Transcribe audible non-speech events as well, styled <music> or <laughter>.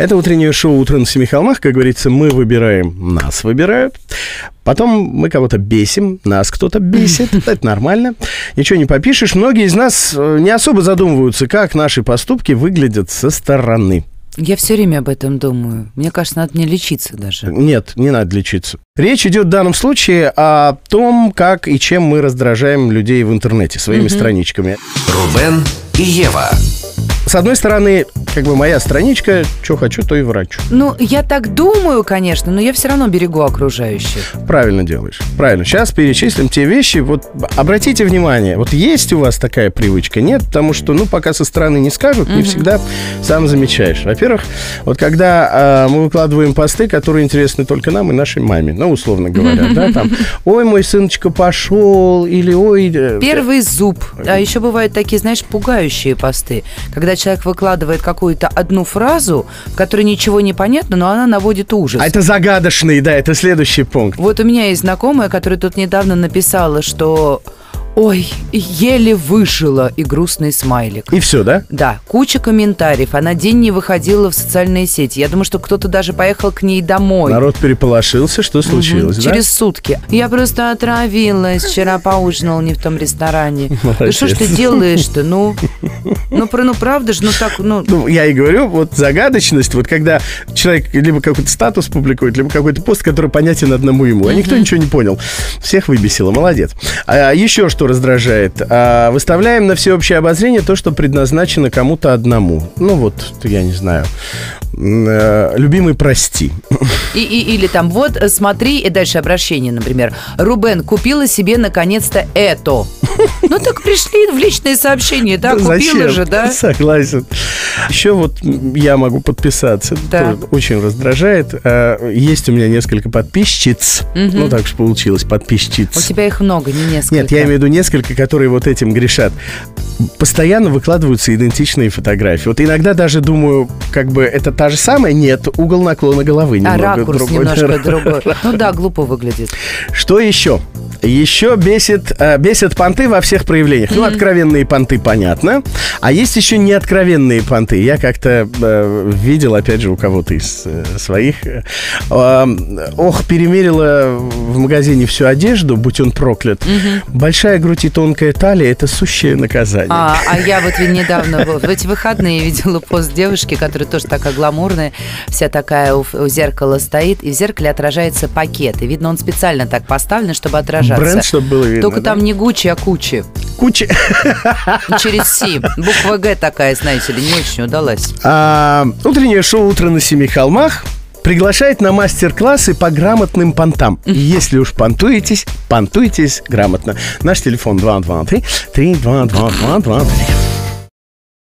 Это утреннее шоу «Утро на Семи холмах». Как говорится, мы выбираем, нас выбирают. Потом мы кого-то бесим, нас кто-то бесит. <laughs> Это нормально. Ничего не попишешь. Многие из нас э, не особо задумываются, как наши поступки выглядят со стороны. Я все время об этом думаю. Мне кажется, надо не лечиться даже. Нет, не надо лечиться. Речь идет в данном случае о том, как и чем мы раздражаем людей в интернете своими страничками. Рубен и Ева. С одной стороны, как бы моя страничка, что хочу, то и врачу. Ну, я так думаю, конечно, но я все равно берегу окружающих. Правильно делаешь. Правильно. Сейчас перечислим те вещи. Вот обратите внимание, вот есть у вас такая привычка? Нет, потому что, ну, пока со стороны не скажут, не всегда сам замечаешь. Во-первых, вот когда э, мы выкладываем посты, которые интересны только нам и нашей маме, ну, условно говоря, да, там, <laughs> ой, мой сыночка пошел, или ой... э, Первый зуб. А еще бывают такие, знаешь, пугающие посты, когда человек выкладывает какую-то одну фразу, в которой ничего не понятно, но она наводит ужас. А это загадочный, да, это следующий пункт. Вот у меня есть знакомая, которая тут недавно написала, что «Ой, еле выжила» и грустный смайлик. И все, да? Да, куча комментариев. Она день не выходила в социальные сети. Я думаю, что кто-то даже поехал к ней домой. Народ переполошился, что случилось, Мгм, да? Через сутки. Я просто отравилась. Вчера поужинала не в том ресторане. <laughs> Да Молодец. что ж ты делаешь-то? Ну, <laughs> ну, про- ну правда же, ну так, ну... Ну, я и говорю, вот загадочность, вот когда человек либо какой-то статус публикует, либо какой-то пост, который понятен одному ему, а никто ничего не понял. Всех выбесило, молодец. А еще что раздражает? А, выставляем на всеобщее обозрение то, что предназначено кому-то одному. Ну вот, я не знаю. Э, Любимый, прости. И, и- или там, вот, э, смотри, и дальше обращение, например. Рубен, купила себе наконец-то это. Ну так пришли в личные сообщения, да, купила Зачем? же, да? Согласен. Еще вот я могу подписаться. Тоже очень раздражает. А, Есть у меня несколько подписчиц. Ну, так уж получилось, подписчиц. У тебя их много, не несколько. Нет, я имею в виду несколько, которые вот этим грешат. Постоянно выкладываются идентичные фотографии. Вот иногда даже думаю, как бы это та же самая. Нет, угол наклона головы А немного ракурс другой. немножко <laughs> другой. Ну да, глупо выглядит. Что еще? Еще бесит, э, бесит понты во всех проявлениях. Ну, откровенные понты, понятно. А есть еще неоткровенные понты. Я как-то э, видел, опять же, у кого-то из э, своих. э, э, ох, перемерила в магазине всю одежду, будь он проклят. Большая грудь и тонкая талия – это сущее наказание. А, а я вот недавно в эти выходные видела пост девушки, которая тоже такая гламурная, вся такая у, у зеркала стоит, и в зеркале отражается пакет. И видно, он специально так поставлен, чтобы отражаться. Бренд, чтобы было видно. Только да? там не Гуччи, а Кучи. Куча. Ну, Через Си. Буква Г такая, знаете ли, не очень удалась. А, утреннее шоу «Утро на семи холмах» приглашает на мастер-классы по грамотным понтам. И Если уж понтуетесь, понтуйтесь грамотно. Наш телефон 223 322 223.